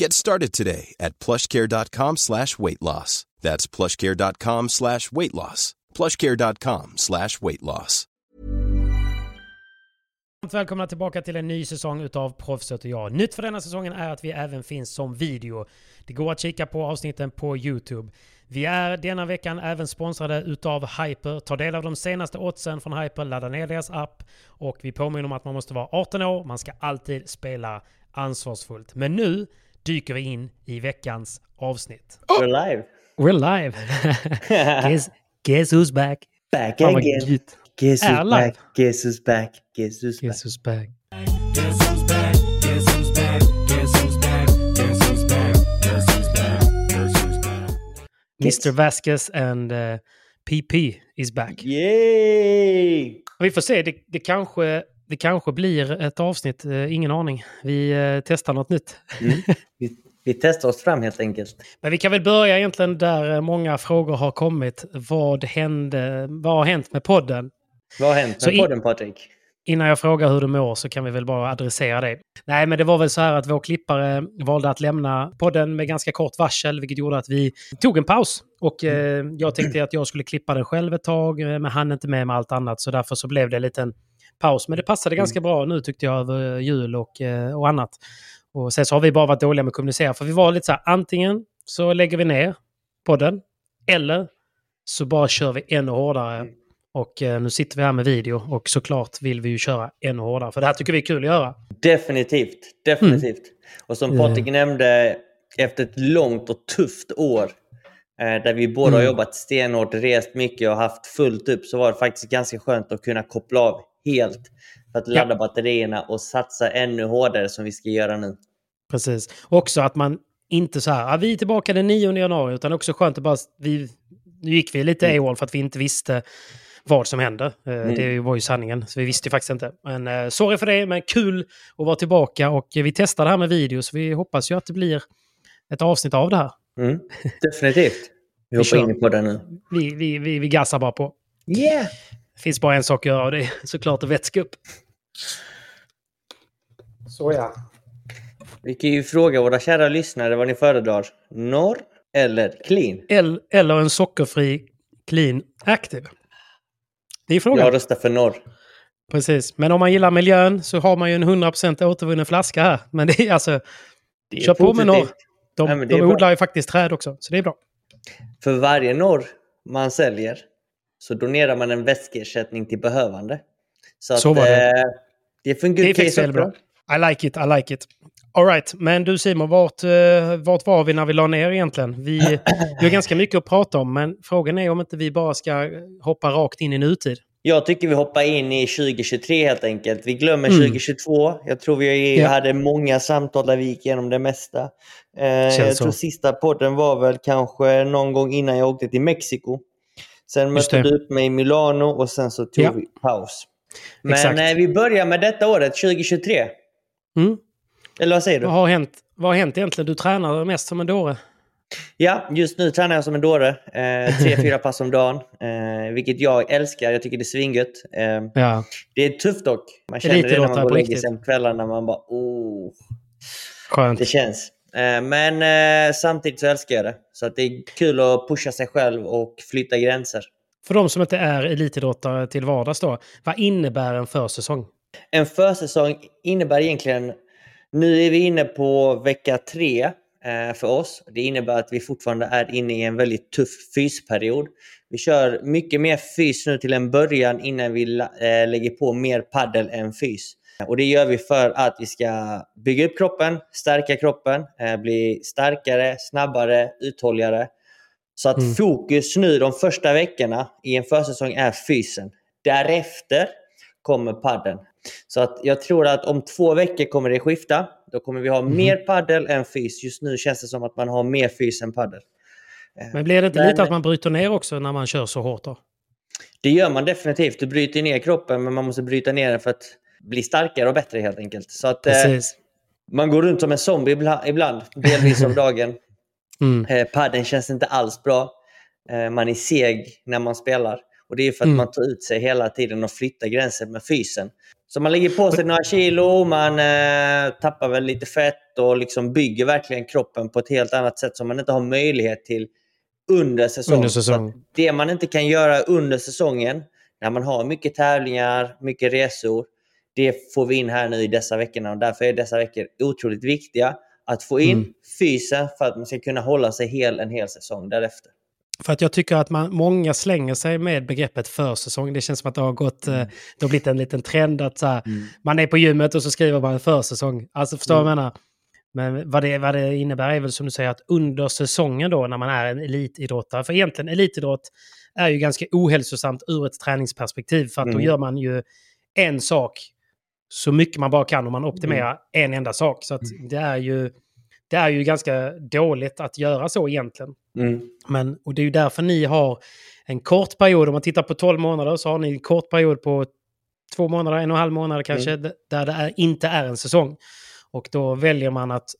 Get started today at plushcare.com slash weight loss. That's plushcare.com slash weight loss. plushcare.com slash weight loss. Välkomna tillbaka till en ny säsong utav Proffset och jag. Nytt för denna säsongen är att vi även finns som video. Det går att kika på avsnitten på YouTube. Vi är denna veckan även sponsrade utav Hyper. Ta del av de senaste oddsen från Hyper, ladda ner deras app och vi påminner om att man måste vara 18 år. Man ska alltid spela ansvarsfullt. Men nu dyker vi in i veckans avsnitt. We're live. We're live! guess, guess who's back? Back again. Guess who's live. back? Guess who's back? Guess who's Guess who's back? Mr Vasquez and uh, PP is back. back? Yay! Vi får se, det, det, kanske, det kanske blir ett avsnitt, eh, ingen aning. Vi eh, testar något nytt. Mm. Vi, vi testar oss fram helt enkelt. Men vi kan väl börja egentligen där eh, många frågor har kommit. Vad hände? Vad har hänt med podden? Vad har hänt Så med i- podden Patrik? Innan jag frågar hur du mår så kan vi väl bara adressera det. Nej, men det var väl så här att vår klippare valde att lämna podden med ganska kort varsel, vilket gjorde att vi tog en paus. Och eh, jag tänkte att jag skulle klippa den själv ett tag, men han inte med med allt annat, så därför så blev det en liten paus. Men det passade ganska bra nu tyckte jag över jul och, eh, och annat. Och sen så har vi bara varit dåliga med att kommunicera, för vi var lite så här, antingen så lägger vi ner podden, eller så bara kör vi ännu hårdare. Och eh, nu sitter vi här med video och såklart vill vi ju köra ännu hårdare. För det här tycker vi är kul att göra. Definitivt. Definitivt. Och som Mm. Patrik nämnde, efter ett långt och tufft år eh, där vi båda har Mm. jobbat stenhårt, rest mycket och haft fullt upp så var det faktiskt ganska skönt att kunna koppla av helt för att ladda batterierna och satsa ännu hårdare som vi ska göra nu. Precis. Också att man inte så här, ah, vi är tillbaka den 9 januari, utan också skönt att bara, vi, nu gick vi lite Mm. AWOL för att vi inte visste vad som hände. Eh, Det var ju sanningen, så vi visste ju faktiskt inte. Men eh, sorry för det, men kul att vara tillbaka och vi testar det här med video, så vi hoppas ju att det blir ett avsnitt av det här. Mm. Definitivt. Vi hoppar kör. in på det nu. Vi, vi, vi, vi gassar bara på. Yeah! Det finns bara en sak att göra och det är såklart att vätska upp. Så ja. Vi kan ju fråga våra kära lyssnare vad ni föredrar. Norr eller clean? El- Eller en sockerfri Clean Active. Det är frågan. Jag röstar för norr. Precis. Men om man gillar miljön så har man ju en 100% återvunnen flaska här. Men det är alltså... Det är Kör på med norr. positivt. De, det de är bra. odlar ju faktiskt träd också, så det är bra. För varje norr man säljer så donerar man en väskersättning till behövande. Så, att, Så var det. Eh, det en Det är bra. I like it, I like it. Alright, men du Simon, vart, eh, vart var vi när vi la ner egentligen? Vi, vi har ganska mycket att prata om, men frågan är om inte vi bara ska hoppa rakt in i nutid. Jag tycker vi hoppar in i 2023 helt enkelt. Vi glömmer Mm. 2022. Jag tror vi Ja. hade många samtal där vi gick igenom det mesta. Eh, jag så. tror sista podden var väl kanske någon gång innan jag åkte till Mexiko. Sen mötte det. du upp mig i Milano och sen så tog Ja. vi paus. Men Exakt. eh, vi börjar med detta året, 2023. Mm. Eller vad säger du? Vad, har hänt, vad har hänt egentligen? Du tränar mest som en dåre. Ja, just nu tränar jag som en dåre. Eh, tre, fyra pass om dagen. Eh, vilket jag älskar. Jag tycker det är svingött. Eh, Ja. det är tufft dock. Man känner det när Elitidrottare man går och lägger sig på kvällarna. Man bara oh. Skönt. Det känns. Eh, men eh, samtidigt så älskar jag det. Så att det är kul att pusha sig själv och flytta gränser. För de som inte är elitidrottare till vardags då, vad innebär en försäsong? En försäsong innebär egentligen... Nu är vi inne på vecka tre eh, för oss. Det innebär att vi fortfarande är inne i en väldigt tuff fysperiod. Vi kör mycket mer fys nu till en början innan vi lägger på mer paddel än fys. Och det gör vi för att vi ska bygga upp kroppen, stärka kroppen, eh, bli starkare, snabbare, uthålligare. Så att Mm. fokus nu de första veckorna i en försäsong är fysen. Därefter kommer padden. Så att jag tror att om två veckor kommer det skifta. Då kommer vi ha Mhm. mer paddel än fys. Just nu känns det som att man har mer fys än paddel. Men blir det inte Men- lite att man bryter ner också när man kör så hårt då? Det gör man definitivt. Du bryter ner kroppen men man måste bryta ner den för att bli starkare och bättre helt enkelt. Så att eh, man går runt som en zombie ibla- ibland, delvis om dagen. Mm. Eh, padden känns inte alls bra. Eh, man är seg när man spelar. Och det är för att Mm. man tar ut sig hela tiden och flyttar gränser med fysen. Så man lägger på sig några kilo, man eh, tappar väl lite fett och liksom bygger verkligen kroppen på ett helt annat sätt som man inte har möjlighet till under säsong. Under säsong. det man inte kan göra under säsongen, när man har mycket tävlingar, mycket resor, det får vi in här nu i dessa veckorna och därför är dessa veckor otroligt viktiga att få in Mm. fysen för att man ska kunna hålla sig hel en hel säsong därefter. För att jag tycker att man, många slänger sig med begreppet försäsong. Det känns som att det har gått, Mm. eh, det har blivit en liten trend att så här, man är på gymmet och så skriver man försäsong. Alltså förstår du vad jag menar? Men vad det, vad det innebär är väl som du säger att under säsongen då när man är en elitidrottare, för egentligen elitidrott är ju ganska ohälsosamt ur ett träningsperspektiv för att då Mm. gör man ju en sak så mycket man bara kan och man optimerar en enda sak. Så att det är ju det är ju ganska dåligt att göra så egentligen. Mm. Men, och det är ju därför ni har en kort period, om man tittar på 12 månader så har ni en kort period på två månader, en och en halv månad kanske, d- där det är, inte är en säsong. Och då väljer man att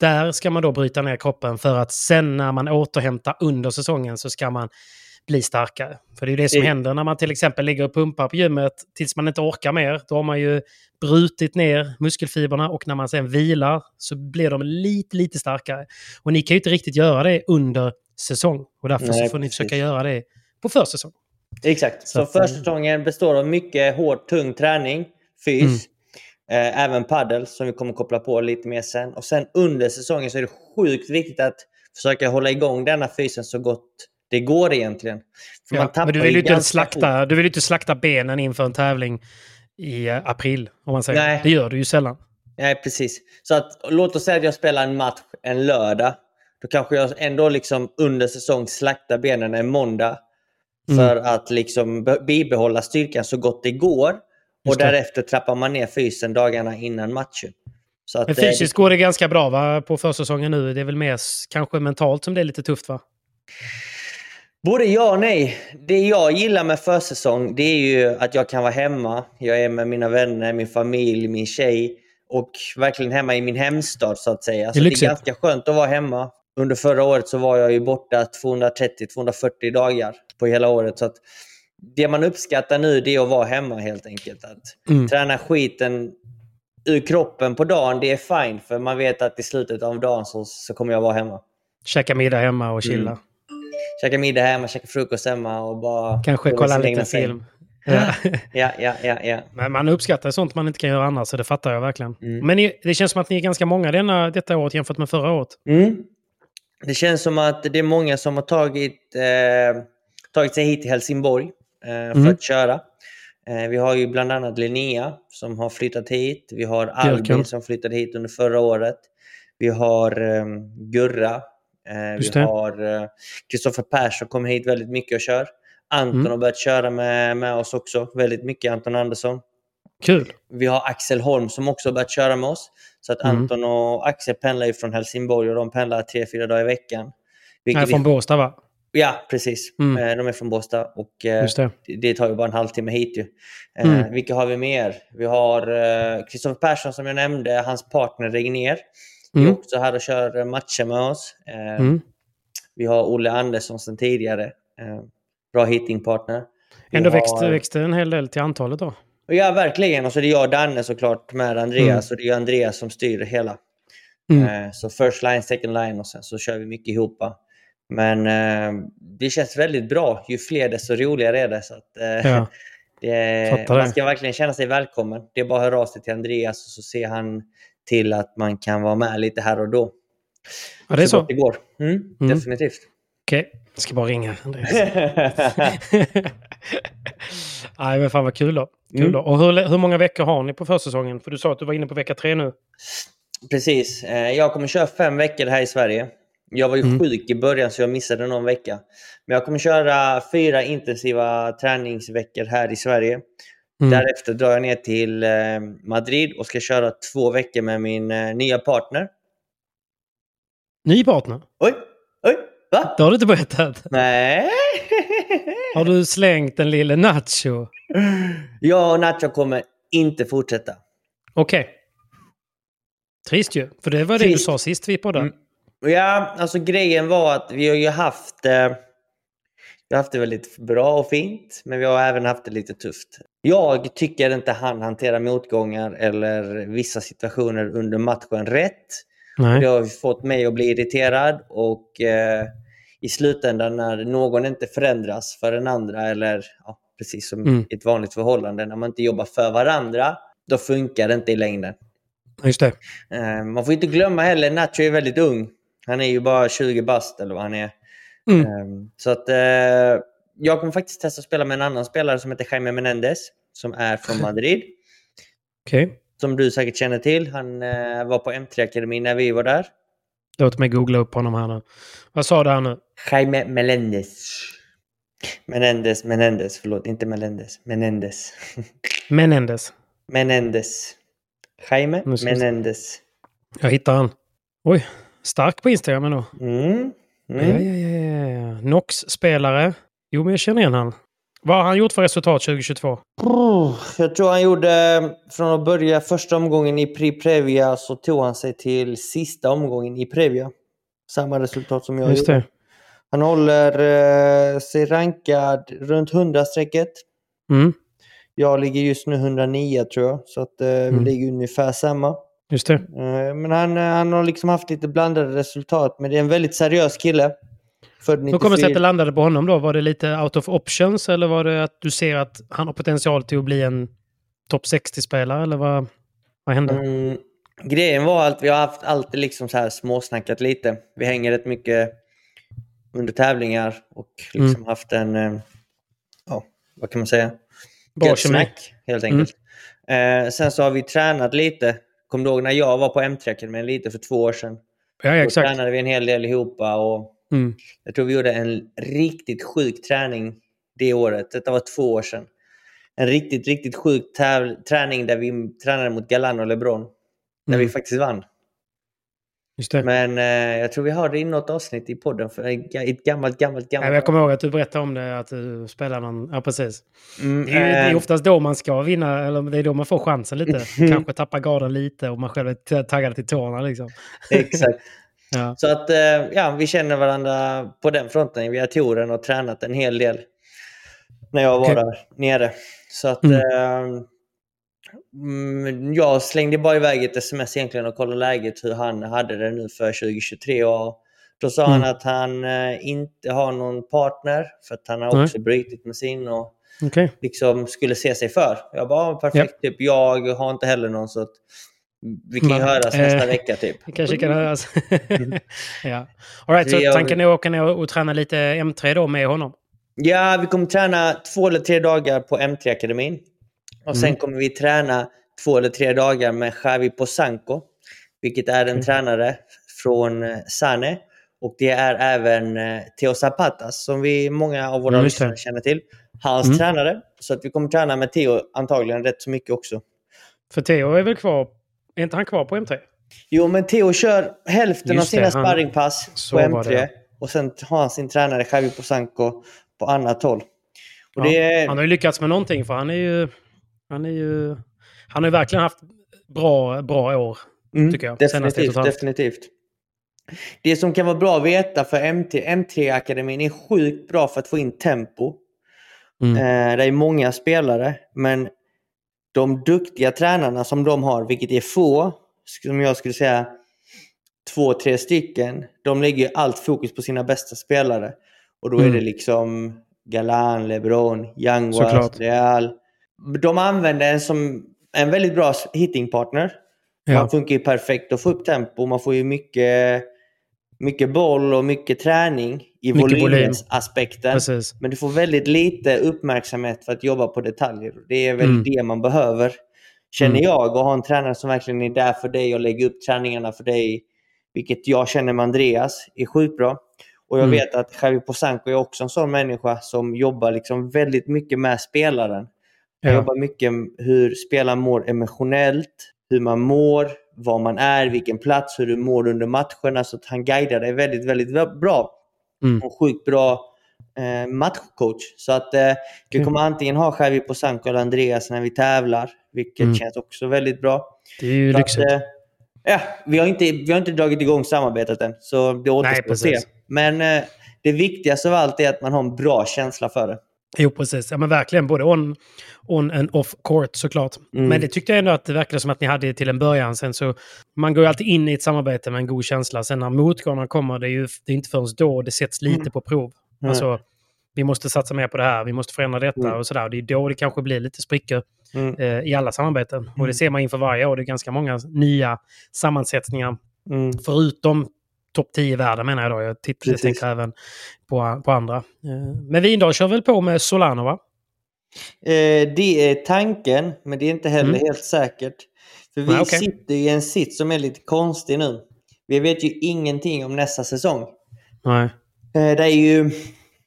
där ska man då bryta ner kroppen för att sen när man återhämtar under säsongen så ska man bli starkare. För det är ju det som Det- händer när man till exempel ligger och pumpar på gymmet tills man inte orkar mer. Då har man ju brutit ner muskelfibrerna och när man sen vilar så blir de lite, lite starkare. Och ni kan ju inte riktigt göra det under säsong. Och därför Nej, så får ni precis. försöka göra det på försäsong. Exakt. Så Så, eh, försäsongen består av mycket hård, tung träning, fys, Mm. eh, även paddel som vi kommer koppla på lite mer sen. Och sen under säsongen så är det sjukt viktigt att försöka hålla igång denna fysen så gott det går egentligen. Ja, men du vill ju inte slakta, du vill inte slakta benen inför en tävling i eh, april. Om man säger. Nej. Det gör du ju sällan. Nej, precis. Så att, låt oss säga att jag spelar en match en lördag. Då kanske jag ändå liksom under säsong slaktar benen en måndag. Mm. För att liksom be- bibehålla styrkan så gott det går. Och Just det. därefter trappar man ner fysen dagarna innan matchen. Så att, Men eh, fysiskt går det ganska bra va, på försäsongen nu. Det är väl mer kanske mentalt som det är lite tufft va? Både ja och nej. Det jag gillar med försäsong det är ju att jag kan vara hemma. Jag är med mina vänner, min familj, min tjej. Och verkligen hemma i min hemstad så att säga. Så det är lyxigt. ganska skönt att vara hemma. Under förra året så var jag ju borta 230-240 dagar på hela året. Så att det man uppskattar nu det är att vara hemma helt enkelt. Att Mm. träna skiten ur kroppen på dagen, det är fine. För man vet att i slutet av dagen så, så kommer jag vara hemma. Käka middag hemma och chilla. Mm. Käka middag hemma, käka frukost hemma och bara... Kanske kolla lite film. Ja. Ja, ja, ja, ja. Men man uppskattar sånt man inte kan göra annars, så det fattar jag verkligen. Mm. Men ni, det känns som att ni är ganska många denna, detta året jämfört med förra året. Mm. Det känns som att det är många som har tagit, eh, tagit sig hit till Helsingborg eh, för Mm. att köra. Eh, vi har ju bland annat Linnea som har flyttat hit. Vi har Albin som flyttade hit under förra året. Vi har eh, Gurra. Eh, vi har Kristoffer Persson kommer hit väldigt mycket och kör. Anton Mm. har börjat köra med, med oss också. Väldigt mycket, Anton Andersson. Kul! Vi har Axel Holm som också har börjat köra med oss. Så att Mm. Anton och Axel pendlar ju från Helsingborg och de pendlar tre, fyra dagar i veckan. Nej, Vilket från vi, Båstad va? Ja, precis. Mm. Eh, De är från Båstad och eh, det. det tar ju bara en halvtimme hit. Ju. Eh, Mm. Vilka har vi mer? Vi har eh, Kristoffer Persson som jag nämnde, hans partner Regnér. är Mm. också här och kör eh, matcher med oss. Eh, Mm. Vi har Olle Andersson sedan tidigare. Eh, Bra hittingpartner. Vi Ändå har- växte, växte en hel del till antalet då. Ja, verkligen. Och så är det jag och Danne såklart med Andreas. Och det är Andreas som styr det hela. Mm. Så first line, second line och sen så kör vi mycket ihop. Men eh, det känns väldigt bra. Ju fler desto roligare är det. Så att, eh, Ja. det. man ska verkligen känna sig välkommen. Det är bara att höra av sig till Andreas och så ser han till att man kan vara med lite här och då. ja, det är så. gott Det går. Mm, Mm. Definitivt. Okej, jag ska bara ringa Andreas. Nej, men fan vad kul då. Kul Mm. då. Och hur, hur många veckor har ni på försäsongen? För du sa att du var inne på vecka tre nu. Precis. Eh, Jag kommer köra fem veckor här i Sverige. Jag var ju Mm. sjuk i början så jag missade någon vecka. Men jag kommer köra fyra intensiva träningsveckor här i Sverige. Mm. Därefter drar jag ner till eh, Madrid och ska köra två veckor med min eh, nya partner. Ny partner? Oj, oj, va? Det har du inte berättat. Nej. Har du slängt den lille Nacho? Jag och Nacho kommer inte fortsätta. Okej. Trist ju. För det var det Trist. du sa sist vi poddade. Mm. Ja, alltså grejen var att vi har ju haft, eh, vi har haft det väldigt bra och fint, men vi har även haft det lite tufft. Jag tycker inte han hanterar motgångar eller vissa situationer under matchen rätt. Nej. Det har fått mig att bli irriterad och eh, i slutändan när någon inte förändras för den andra eller ja, precis som Mm. i ett vanligt förhållande, när man inte jobbar för varandra, då funkar det inte i längden. Just det. Eh, man får inte glömma heller, Nacho är väldigt ung. Han är ju bara 20 bast eller vad han är. Mm. Eh, så att eh, jag kommer faktiskt testa att spela med en annan spelare som heter Jaime Menendez. Som är från Madrid. Okej. Som du säkert känner till. Han eh, var på M3-akademin när vi var där. Låt mig googla upp honom här nu. Vad sa du här nu? Jaime Melendez. Menendez, Menendez, förlåt, inte Melendez. Menendez. Menendez. Menendez. Jaime. Menendez. Jag hittar han. Oj, stark på Instagram ändå. Mm. Ja, Mm. ja, ja, ja. Nox-spelare. Jo, men jag känner igen han. Vad har han gjort för resultat 2022? Oh, Jag tror han gjorde, från att börja första omgången i Pri Previa så tog han sig till sista omgången i Previa. Samma resultat som jag Just gjorde. det. Han håller eh, sig rankad runt 100-strecket. Mm, Jag ligger just nu 109 tror jag, så att, eh, Mm. vi ligger ungefär samma. just det. Eh, men han, eh, han har liksom haft lite blandade resultat, men det är en väldigt seriös kille. Född Hur kommer det sig att det 94. landade på honom då? Var det lite out of options eller var det att du ser att han har potential till att bli en topp 60-spelare eller vad, vad hände? Mm, grejen var att vi har haft alltid liksom så här småsnackat lite. Vi hänger rätt mycket under tävlingar och liksom Mm. haft en, eh, ja, vad kan man säga? Gött snack, helt enkelt. Eh, sen så har vi tränat lite. Kommer du ihåg när jag var på M3 lite för två år sedan? Ja, Då exakt. tränade vi en hel del ihop och Mm. jag tror vi gjorde en riktigt sjuk träning det året. Detta var två år sedan. En riktigt, riktigt sjuk träning där vi tränade mot Galan och LeBron. Där Mm. vi faktiskt vann. Men eh, jag tror vi har det i något avsnitt i podden. För ett gammalt, gammalt, gammalt... jag kommer ihåg att du berättade om det, att du spelar någon... Ja, precis. Mm, Det är, ju, det är eh, oftast då man ska vinna, eller det är då man får chansen lite. Kanske tappa garden lite och man själv är taggad till tårna liksom. Exakt. Ja. Så att eh, ja, vi känner varandra på den fronten. Vi har touren och tränat en hel del när jag var Okej. där nere. Så att Mm. eh, mm, jag slängde bara iväg ett sms egentligen och kollade läget hur han hade det nu för 2023. Och då sa Mm. han att han eh, inte har någon partner för att han har Nej. också brutit med sin och Okej. liksom skulle se sig för. Jag bara, "Ja, perfekt. Typ, jag har inte heller någon så att vi kan ju Nej. höras nästa Eh, vecka typ. Det kanske kan höras. ja. All right, så Vi har- tanken är att åka ner och träna lite M3 då med honom? Ja, vi kommer träna två eller tre dagar på M3-akademin. Och sen Mm. kommer vi träna två eller tre dagar med Xavi Posanco. Vilket är en Mm. tränare från eh, Sane. Och det är även eh, Theo Zapatas som vi, många av våra Mm, lyssnare känner till. Hans Mm. tränare. Så att vi kommer träna med Theo antagligen rätt så mycket också. För Theo är väl kvar... Är inte han kvar på M3? Jo, men Theo kör hälften Just av sina det, han- sparringpass Så på var M3. det, och sen har han sin tränare Javi Posanko på annat håll. Och Ja, det, Han har ju lyckats med någonting för han är ju... Han är ju... Han har ju verkligen haft bra, bra år, Mm, tycker jag. Definitivt, definitivt. Det som kan vara bra att veta för MT, M3-akademin är sjukt bra för att få in tempo. Mm. Eh, det är många spelare, men de duktiga tränarna som de har, vilket är få, som jag skulle säga två, tre stycken, de lägger ju allt fokus på sina bästa spelare. Och då är Mm. det liksom Galan, LeBron, Såklart. Real. De använder en som en väldigt bra hittingpartner. Ja. Man funkar ju perfekt att få upp tempo. Man får ju mycket, mycket boll och mycket träning i Mycket volym. Men du får väldigt lite uppmärksamhet för att jobba på detaljer. Det är väl Mm. det man behöver, känner Mm. jag. Och ha en tränare som verkligen är där för dig och lägger upp träningarna för dig. Vilket jag känner med Andreas är sjukt bra. Och jag Mm. vet att Javi Posanko är också en sån människa som jobbar liksom väldigt mycket med spelaren. Han Ja. jobbar mycket med hur spelaren mår emotionellt, hur man mår, var man är, vilken plats, hur du mår under matcherna. Så att han guidar dig väldigt, väldigt bra. Mm. Och sjukt bra eh, matchcoach. Så att eh, vi kommer antingen ha Javi Posanko eller Andreas när vi tävlar. Vilket Mm. känns också väldigt bra. Det är ju Så att, lyxigt. eh, ja, vi, har inte, vi har inte dragit igång samarbetet än. Så det återstår att se. Men eh, det viktigaste av allt är att man har en bra känsla för det. Jo, precis. Ja, men verkligen. Både on, on and off court såklart. Mm. Men det tyckte jag ändå att det verkade som att ni hade till en början. Sen så, man går ju alltid in i ett samarbete med en god känsla. Sen när motgångarna kommer, det är ju det är inte förrän då det sätts lite Mm. på prov. Mm. Alltså, vi måste satsa mer på det här, vi måste förändra detta Mm. och sådär. Det är då det kanske blir lite sprickor Mm. eh, i alla samarbeten. Och Mm. det ser man inför varje år. Det är ganska många nya sammansättningar. Mm. Förutom topp 10 i världen menar jag då. Jag, tittar, jag tänker även på, på andra. Eh, Men Vindal kör väl på med Solano va? Eh, det är tanken, men det är inte heller Mm. helt säkert. För vi Nej, okej. sitter i en sitt som är lite konstig nu. Vi vet ju ingenting om nästa säsong. Nej. Eh, det är ju,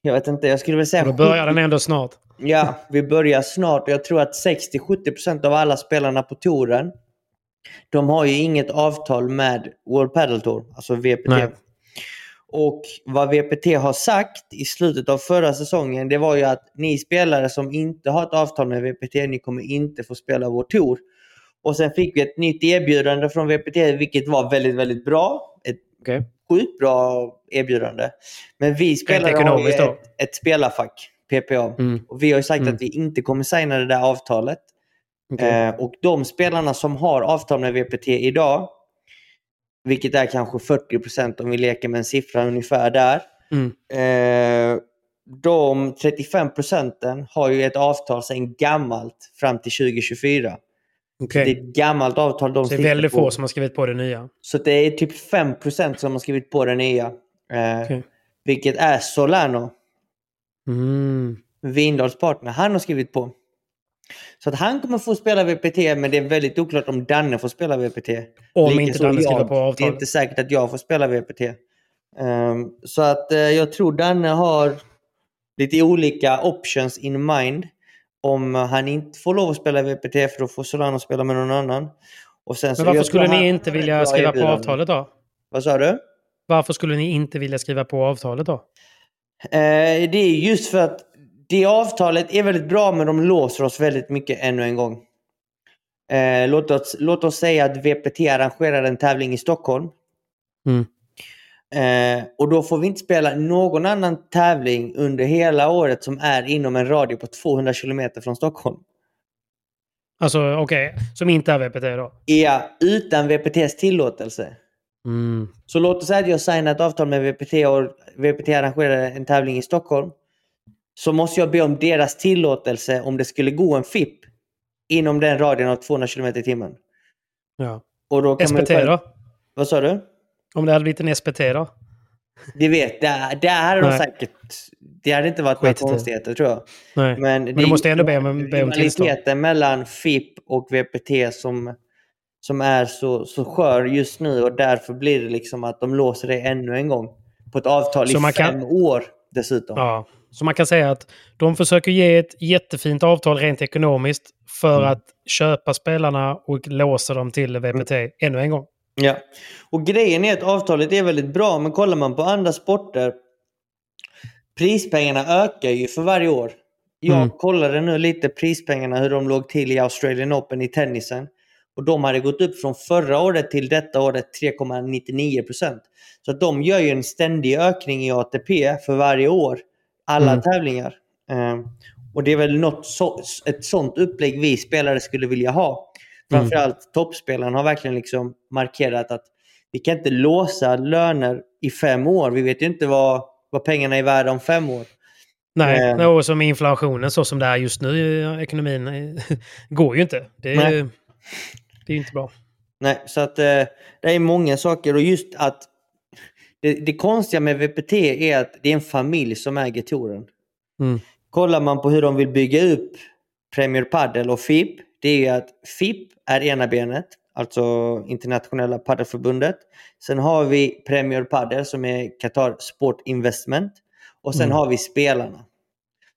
jag vet inte, jag skulle väl säga... Och då börjar den ändå snart. Ja, vi börjar snart jag tror att 60-70% av alla spelarna på touren, de har ju inget avtal med World Padel Tour, alltså VPT. Nej. Och vad VPT har sagt i slutet av förra säsongen, det var ju att ni spelare som inte har ett avtal med VPT, ni kommer inte få spela vår tour. Och sen fick vi ett nytt erbjudande från VPT, vilket var väldigt, väldigt bra. Ett Okej. sjukt bra erbjudande. Men vi spelare har ju ett, ett spelarfack, PPA. Mm. Och vi har ju sagt Mm. att vi inte kommer signa det där avtalet. Okej. Eh, och de spelarna som har avtal med VPT idag, vilket är kanske 40% om vi leker med en siffra ungefär där. Mm. Eh, de 35 procenten har ju ett avtal sedan gammalt fram till 2024. Okej. Det är ett gammalt avtal de Så det är väldigt på. få som har skrivit på det nya. Så det är typ 5 procent som har skrivit på den nya. Eh, Okej. Vilket är Solano. Mm. Vindals partner, han har skrivit på. Så att han kommer få spela VPT, men det är väldigt oklart om Danne får spela VPT. Om Likaså inte Danne skriver på Det är avtalet. inte säkert att jag får spela VPT. Ehm, så att eh, jag tror Danne har lite olika options in mind. Om han inte får lov att spela VPT, för då får Solano spela med någon annan. Och sen Men varför skulle ni inte vilja skriva på avtalet då? Vad sa du? Varför skulle ni inte vilja skriva på avtalet då? Eh, det är just för att det avtalet är väldigt bra men de låser oss väldigt mycket ännu en gång. Eh, låt, oss, låt oss säga att VPT arrangerar en tävling i Stockholm. Mm. Eh, och då får vi inte spela någon annan tävling under hela året som är inom en radie på 200 kilometer från Stockholm. Alltså okej, som inte är VPT då? Ja, utan VPTs tillåtelse. Mm. Så låt oss säga att jag signar ett avtal med VPT och VPT arrangerar en tävling i Stockholm. Så måste jag be om deras tillåtelse om det skulle gå en FIP inom den radien av 200 km i timmen. Ja. Och då kan man SPT själv- då? Vad sa du? Om det hade blivit en SPT då? Det vet, där, där hade de säkert... Det hade inte varit några det. konstigheter tror jag. Nej. Men, du måste ändå be om- be om tillstånd. Mellan FIP och VPT som, som är så, så skör just nu och därför blir det liksom att de låser det ännu en gång. På ett avtal Så i man kan- fem år dessutom. Ja. Så man kan säga att de försöker ge ett jättefint avtal rent ekonomiskt för Mm. att köpa spelarna och låsa dem till VPT ännu en gång. Ja, och grejen är att avtalet är väldigt bra, men kollar man på andra sporter Prispengarna ökar ju för varje år. Jag Mm. kollade nu lite prispengarna hur de låg till i Australian Open i tennisen. Och de hade gått upp från förra året till detta året 3,99%. Så att de gör ju en ständig ökning i ATP för varje år. Alla Mm. tävlingar. Ehm, och det är väl något så, ett sånt upplägg vi spelare skulle vilja ha. Mm. Framförallt toppspelarna har verkligen liksom markerat att vi kan inte låsa löner i fem år. Vi vet ju inte vad, vad pengarna är värda om fem år. Nej, Eh. och som inflationen så som det är just nu, ekonomin, eh, går ju inte. Det är, ju- det är ju inte bra. Nej, så att eh, det är många saker och just att det, det konstiga med VPT är att det är en familj som äger touren. Mm. Kollar man på hur de vill bygga upp Premier Padel och FIP, det är att FIP är ena benet, alltså internationella paddelförbundet. Sen har vi Premier Padel som är Qatar Sport Investment och sen Mm. har vi spelarna.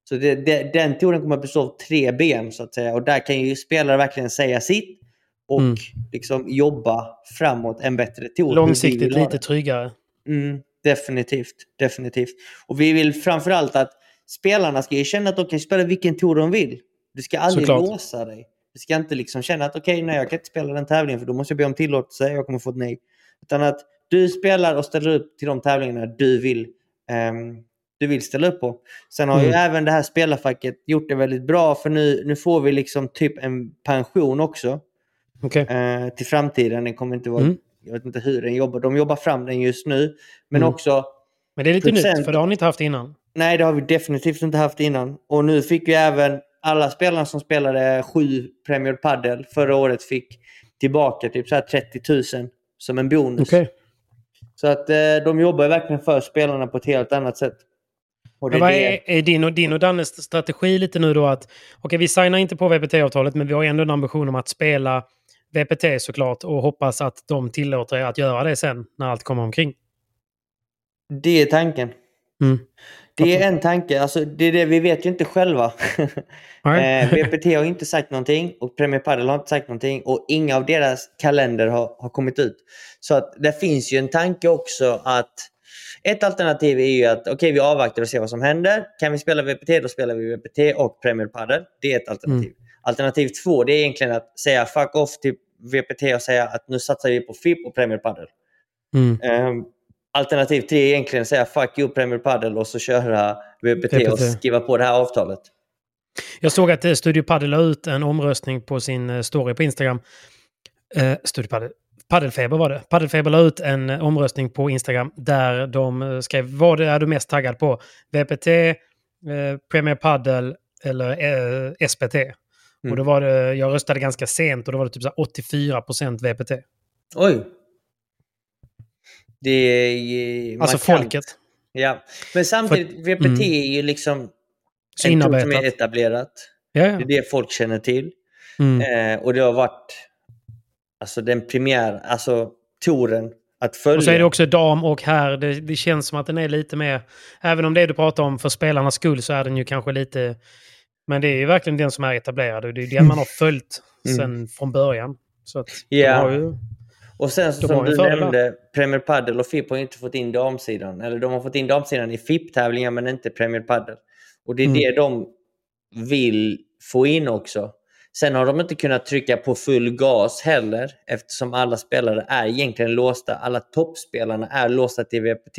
Så det, det, den touren kommer att bestå av tre ben så att säga och där kan ju spelare verkligen säga sitt och Mm. liksom jobba framåt en bättre tour. Långsiktigt lite tryggare. Mm, definitivt, definitivt. Och vi vill framförallt att spelarna ska ju känna att de kan spela vilken tour de vill. Du ska aldrig Såklart. låsa dig. Du ska inte liksom känna att okej, nej jag kan inte spela den tävlingen för då måste jag be om tillåtelse, jag kommer få ett nej. Utan att du spelar och ställer upp till de tävlingarna du vill, ehm, du vill ställa upp på. Sen har ju Mm. även det här spelarfacket gjort det väldigt bra för nu, nu får vi liksom typ en pension också Okej. eh, till framtiden. Den kommer inte vara, Mm. Jag vet inte hur den jobbar. De jobbar fram den just nu. Men Mm. också Men det är lite procent- nytt, för det har ni inte haft innan. Nej, det har vi definitivt inte haft innan. Och nu fick vi även alla spelarna som spelade sju Premier Padel förra året fick tillbaka typ så här 30 000 som en bonus. Okej. Så att eh, de jobbar verkligen för spelarna på ett helt annat sätt. Och Men vad är, är din, och, din och Dannes strategi lite nu då att okej, vi signar inte på VPT-avtalet men vi har ändå en ambition om att spela VPT såklart och hoppas att de tillåter er att göra det sen när allt kommer omkring. det är tanken. Mm. Det är en tanke. Alltså, det är det vi vet ju inte själva. Eh, VPT har inte sagt någonting och Premier Padel har inte sagt någonting och inga av deras kalender har, har kommit ut. Så att det finns ju en tanke också att ett alternativ är ju att okej vi avvaktar och ser vad som händer. Kan vi spela VPT då spelar vi VPT och Premier Padel. Det är ett alternativ. Alternativ två det är egentligen att säga fuck off till VPT och säga att nu satsar vi på FIP och Premier Padel. Mm. Ehm, alternativ tre är egentligen säga fuck you Premier Padel och så köra VPT, och VPT. skriva på det här avtalet. Jag såg att eh, Studio Padel la ut en omröstning på sin eh, story på Instagram. Eh, Studio Padel. Paddelfeber var det. Paddelfeber la ut en eh, omröstning på Instagram där de skrev vad är du mest taggad på? VPT, eh, Premier Padel eller eh, SPT? Och Mm. då var det, jag röstade ganska sent och då var det typ så här 84 procent VPT. Oj! Det är Alltså markant. folket. Ja. Men samtidigt, VPT mm. är ju liksom Så en som är etablerat. Ja, Det är det folk känner till. Mm. Eh, och det har varit alltså den premiär, alltså touren att följa. Och så är det också dam och herr. Det, det känns som att den är lite mer... Även om det du pratar om för spelarnas skull så är den ju kanske lite... Men det är ju verkligen den som är etablerad och det är den man har följt Mm. sen från början. Så att har ju... Och sen så, som du fördelar. nämnde, Premier Padel och FIP har inte fått in damsidan. Eller de har fått in damsidan i FIP-tävlingar men inte Premier Padel. Och det är Mm. det de vill få in också. Sen har de inte kunnat trycka på full gas heller eftersom alla spelare är egentligen låsta. Alla toppspelarna är låsta till VPT.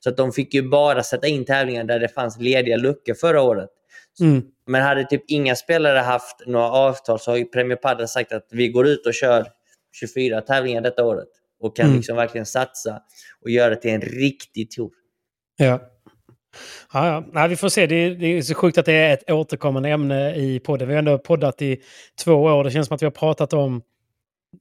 Så att de fick ju bara sätta in tävlingar där det fanns lediga luckor förra året. Mm. Men hade typ inga spelare haft några avtal så har ju Premier Padel sagt att vi går ut och kör 24 tävlingar detta året. Och kan Mm. liksom verkligen satsa och göra det till en riktig tour. Ja. Ja, ja. Nej, vi får se. Det är, det är så sjukt att det är ett återkommande ämne i podden. Vi har ändå poddat i två år. Det känns som att vi har pratat om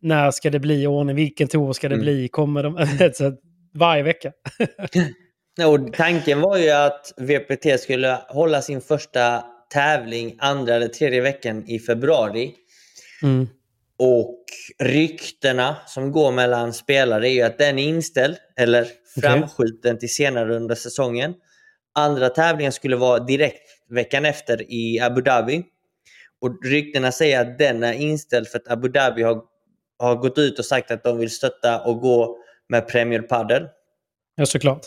när ska det bli ordning, vilken tour ska det Mm. bli, kommer de... så varje vecka. Och tanken var ju att VPT skulle hålla sin första tävling andra eller tredje veckan i februari. Mm. Och ryktena som går mellan spelare är ju att den är inställd eller framskjuten till senare under säsongen. Andra tävlingen skulle vara direkt veckan efter i Abu Dhabi. Och ryktena säger att den är inställd för att Abu Dhabi har, har gått ut och sagt att de vill stötta och gå med Premier Padel. Ja, såklart.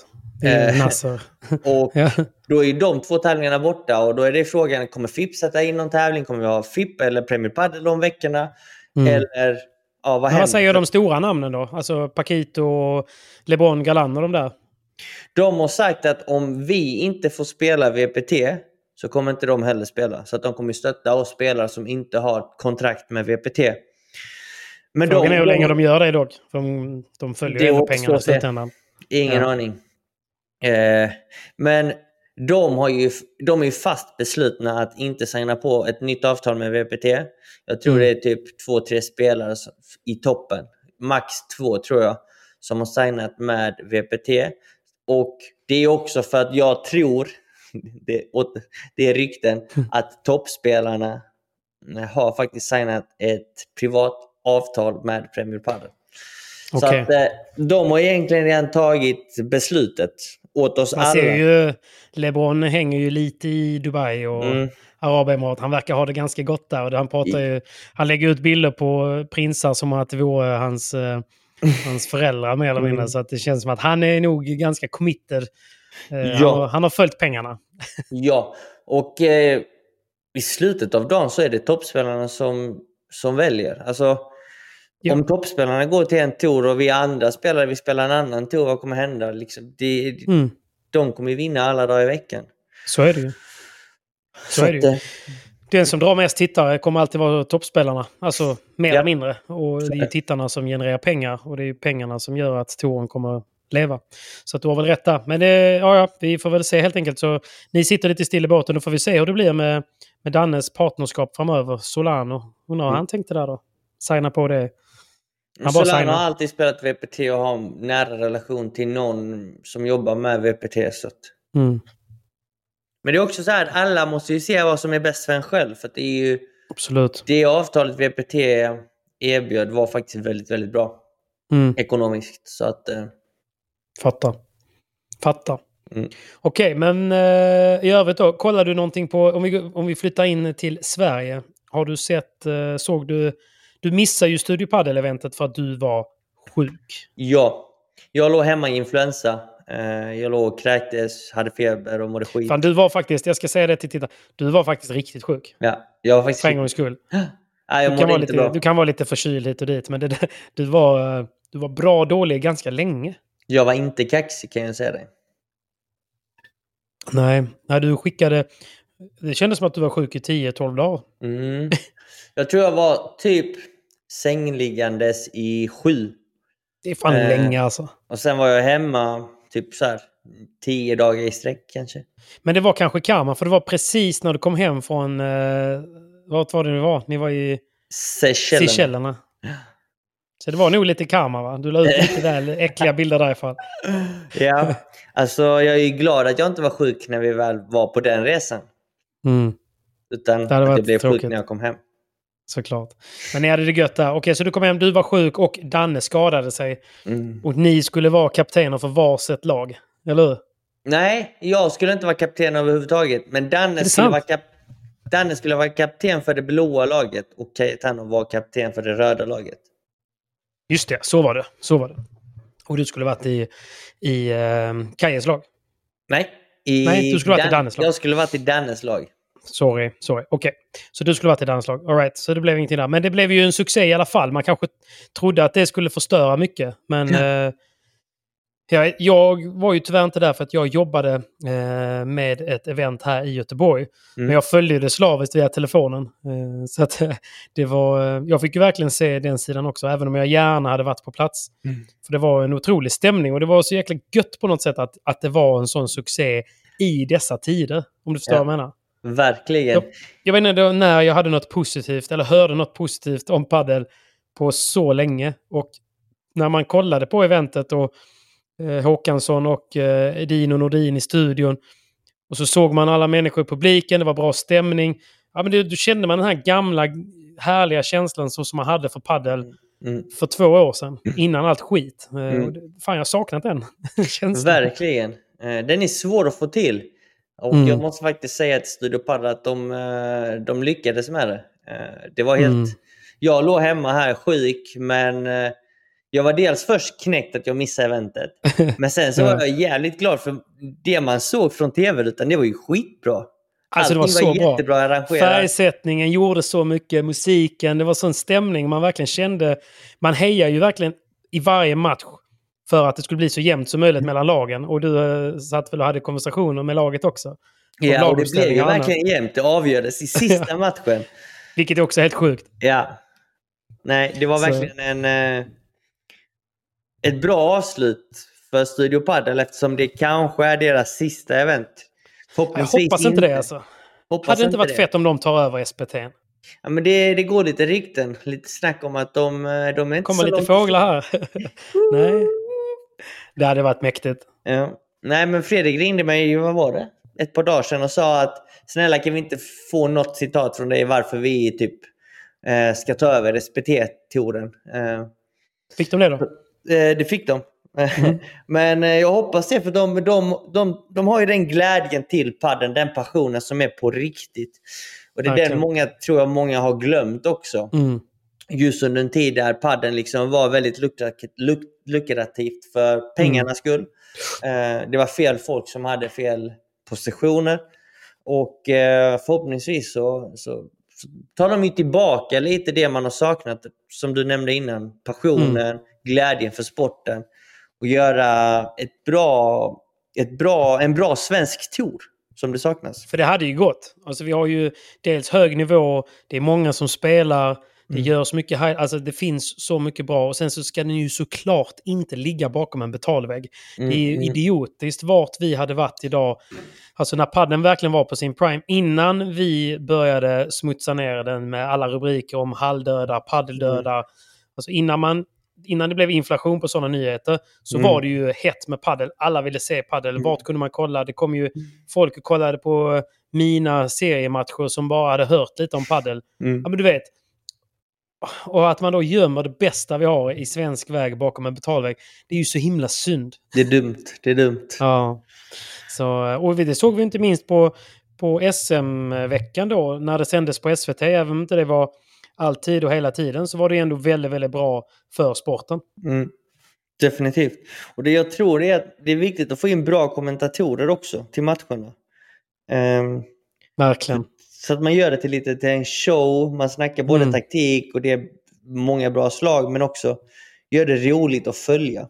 Eh, Nasser. Och Ja. då är de två tävlingarna borta och då är det frågan, kommer FIP sätta in någon tävling? Kommer vi ha FIP eller Premier Padel de veckorna? Mm. Eller ja, vad vad säger de stora namnen då? Alltså Paquito, LeBron, Galan och de där? De har sagt att om vi inte får spela VPT så kommer inte de heller spela. Så att de kommer stötta oss spelare som inte har kontrakt med VPT. Men Frågan är hur länge de gör det dock. För de, de följer ju ändå pengarna i slutändan. Ingen Ja. aning. Eh, men de, har ju, de är ju fast beslutna att inte signa på ett nytt avtal med VPT. Jag tror Mm. det är typ två, tre spelare i toppen. Max två tror jag som har signat med VPT. Och det är också för att jag tror, det, det är rykten, att toppspelarna har faktiskt signat ett privat avtal med Premier Padel. Så Okej. att eh, de har egentligen redan tagit beslutet åt oss Man alla. ser ju, LeBron hänger ju lite i Dubai och Mm. Arabemiratet. Han verkar ha det ganska gott där. Och han, pratar ju, han lägger ut bilder på prinsar som att det vore hans, eh, hans föräldrar mer eller mindre. Mm. Så att det känns som att han är nog ganska committed. Eh, Ja. han, har, han har följt pengarna. Ja, och eh, i slutet av dagen så är det toppspelarna som, som väljer. Alltså, Ja. Om toppspelarna går till en tour och vi andra spelare vill spela en annan tour, vad kommer hända? Liksom, det, Mm. De kommer ju vinna alla dagar i veckan. Så är det ju. Så är det ju. eh, Den som drar mest tittare kommer alltid vara toppspelarna. Alltså mer Ja. eller mindre. Och det är ju tittarna som genererar pengar. Och det är ju pengarna som gör att touren kommer leva. Så att du har väl rätt där. Men det, ja, ja, vi får väl se helt enkelt. Så ni sitter lite still i båten. Då får vi se hur det blir med, med Dannes partnerskap framöver. Solano. Undrar hur Mm. han tänkte där då? Signa på det. Han signar. har alltid spelat VPT och har en nära relation till någon som jobbar med VPT. Så att... Mm. Men det är också så här, alla måste ju se vad som är bäst för en själv. För att det är ju Absolut. det avtalet VPT erbjöd var faktiskt väldigt, väldigt bra Mm. ekonomiskt. Så att, eh, Fattar. Fattar. Mm. Okej, men eh, i övrigt då. Kollar du någonting på, om vi, om vi flyttar in till Sverige. Har du sett, eh, såg du, du missade ju Studio Padel-eventet för att du var sjuk. ja, jag låg hemma i influensa. Eh, jag låg och kräktes, hade feber och mådde skit. Fan, du var faktiskt, jag ska säga det till tittarna, du var faktiskt riktigt sjuk. Ja, jag var faktiskt... För en gångs skull. Nej, jag Du kan, vara lite, bra. du kan vara lite förkyld hit och dit, men det, du, var, eh, du var bra dålig ganska länge. Jag var inte kaxig kan jag säga dig. Nej, nej du skickade... Det kändes som att du var sjuk i 10-12 dagar. Mm. Jag tror jag var typ sängliggandes i sju. Det är fan Eh. länge alltså. Och sen var jag hemma typ så här tio dagar i sträck kanske. Men det var kanske karma, för det var precis när du kom hem från... Eh, vart var det ni var? Ni var i Seychellerna. Seychellerna. Så det var nog lite karma va? Du la ut lite väl äckliga bilder därifrån. Ja, alltså jag är ju glad att jag inte var sjuk när vi väl var på den resan. Mm, Utan hade att jag blev tråkigt. sjuk när jag kom hem. Såklart. Men ni hade det gött där. Okej, så du kom hem, du var sjuk och Danne skadade sig. Mm. Och ni skulle vara kaptener för varsitt lag. Eller hur? Nej, jag skulle inte vara kapten överhuvudtaget. Men Danne skulle, vara kap- Danne skulle vara kapten för det blåa laget och Cayetano var kapten för det röda laget. Just det, så var det. Så var det. Och du skulle varit i, i uh, Kajes lag. Nej, i Nej, du skulle varit i Dannes lag. Jag skulle varit i Dannes lag. Sorry, sorry. Okej. Okay. Så du skulle varit i danslag. All right. Så det blev ingenting där. Men det blev ju en succé i alla fall. Man kanske trodde att det skulle förstöra mycket. Men eh, jag, jag var ju tyvärr inte där för att jag jobbade eh, med ett event här i Göteborg. Mm. Men jag följde det slaviskt via telefonen. Eh, så att det var, jag fick ju verkligen se den sidan också, även om jag gärna hade varit på plats. Mm. För det var en otrolig stämning och det var så jäkla gött på något sätt att, att det var en sån succé i dessa tider. Om du förstår ja. vad jag menar. Verkligen. Jag, jag vet inte när jag hade något positivt eller hörde något positivt om padel på så länge. Och när man kollade på eventet och eh, Håkansson och eh, Edin och Nordin i studion. Och så såg man alla människor i publiken, det var bra stämning. Ja, men det, då kände man den här gamla härliga känslan som, som man hade för paddel mm. mm. för två år sedan. Innan allt skit. Eh, mm. Fan, jag har saknat den känslan. Verkligen. Eh, den är svår att få till. Och mm. jag måste faktiskt säga till Studio Padel att de, eh, de lyckades med det. Det var helt... Mm. Jag låg hemma här sjuk, men jag var dels först knäckt att jag missade eventet. Men sen så var jag jävligt glad för det man såg från tv-rutan, det var ju skitbra. Alltså det var, så var jättebra bra. arrangerat. Färgsättningen gjorde så mycket, musiken, det var sån stämning. Man verkligen kände... Man hejar ju verkligen i varje match för att det skulle bli så jämnt som möjligt mellan lagen. Och du uh, satt väl och hade konversationer med laget också? Ja, och det blev ju verkligen jämnt. Det avgördes i sista matchen. Vilket är också helt sjukt. Ja. Nej, det var verkligen så. en... Uh ett bra avslut för Studio Padel eftersom det kanske är deras sista event. Jag hoppas inte, inte det alltså. Hoppas Hade det inte varit det. fett om de tar över SPT? Ja, men det, det går lite rykten, lite snack om att de, de är inte kommer så lite långt fåglar här. Nej. Det hade varit mäktigt. Ja. Nej, men Fredrik ringde mig, vad var det? Ett par dagar sedan och sa att snälla kan vi inte få något citat från dig varför vi typ eh, ska ta över SPT-touren. Eh, Fick de det då? Eh, det fick de. Mm. Men jag hoppas det, för de, de, de, de har ju den glädjen till padden, den passionen som är på riktigt. Och det är okay. den många, tror jag många har glömt också. Mm. Just under en tid där padden liksom var väldigt lukrativt för pengarnas mm. skull. Eh, det var fel folk som hade fel positioner. Och förhoppningsvis så, så, så tar de ju tillbaka lite det man har saknat, som du nämnde innan. Passionen, mm glädjen för sporten och göra ett bra, ett bra, en bra svensk tour som det saknas. För det hade ju gått. Alltså vi har ju dels hög nivå, det är många som spelar, det mm. görs mycket, alltså det finns så mycket bra och sen så ska den ju såklart inte ligga bakom en betalvägg. Mm. Det är ju mm. idiotiskt vart vi hade varit idag. Alltså när padden verkligen var på sin prime. Innan vi började smutsa ner den med alla rubriker om halldöda, paddeldöda. Mm. Alltså innan man innan det blev inflation på sådana nyheter så mm. var det ju hett med paddel. Alla ville se paddel. Mm. Vart kunde man kolla? Det kom ju mm. folk och kollade på mina seriematcher som bara hade hört lite om paddel. Mm. Ja, men du vet. Och att man då gömmer det bästa vi har i svensk väg bakom en betalväg. Det är ju så himla synd. Det är dumt. Det är dumt. Ja. Så, och det såg vi inte minst på, på SM-veckan då när det sändes på SVT. Även om inte det var alltid och hela tiden så var det ändå väldigt, väldigt bra för sporten. Mm. Definitivt. Och det jag tror är att det är viktigt att få in bra kommentatorer också till matcherna. Um, Verkligen. Så att man gör det till lite till en show, man snackar både mm. taktik och det är många bra slag men också gör det roligt att följa.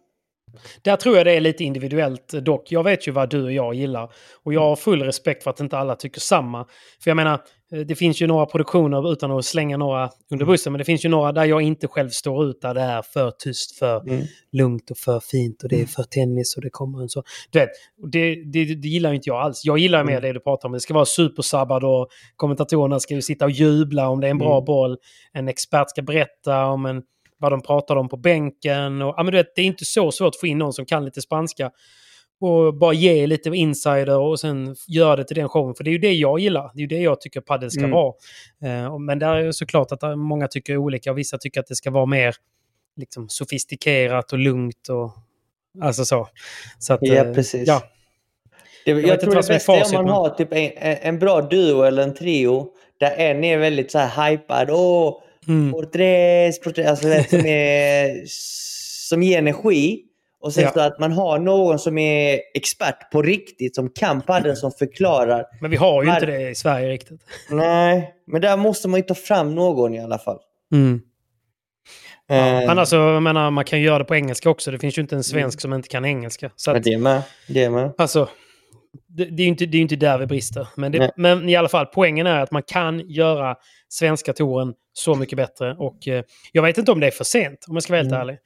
Där tror jag det är lite individuellt dock. Jag vet ju vad du och jag gillar. Och jag har full respekt för att inte alla tycker samma. För jag menar, eh, det finns ju några produktioner, utan att slänga några under bussen, men det finns ju några där jag inte själv står ut, där det är för tyst, för mm. lugnt och för fint och det är för tennis och det kommer en så. Du vet, det, det, det gillar inte jag alls. Jag gillar mer mm. det du pratar om. Det ska vara supersabbad och kommentatorerna ska ju sitta och jubla om det är en bra mm. boll. En expert ska berätta om en vad de pratade om på bänken. Och, ja, men du vet, det är inte så svårt att få in någon som kan lite spanska. Och bara ge lite insider och sen göra det till den showen. För det är ju det jag gillar. Det är ju det jag tycker padel ska mm. vara. Uh, men där är det såklart att många tycker olika. Och vissa tycker att det ska vara mer liksom, sofistikerat och lugnt. Och, alltså så. så att, ja, uh, precis. Ja. Det, jag, jag tror det bästa är om man har typ en, en bra duo eller en trio där en är väldigt så här hypad. Åh, Mm. Portres, portres, alltså som, är, som ger energi. Och sen Ja. så att man har någon som är expert på riktigt, som kan padel, som förklarar. Men vi har ju inte det i Sverige riktigt. Nej, men där måste man ju ta fram någon i alla fall. Eh, Annars så, jag menar, man kan ju göra det på engelska också. Det finns ju inte en svensk som inte kan engelska. Så ja, att, det med. Det med. alltså, det, det är ju inte, det är ju inte där vi brister. Men, det, men i alla fall, poängen är att man kan göra svenska touren så mycket bättre. Och eh, jag vet inte om det är för sent, om jag ska vara helt Mm. ärlig.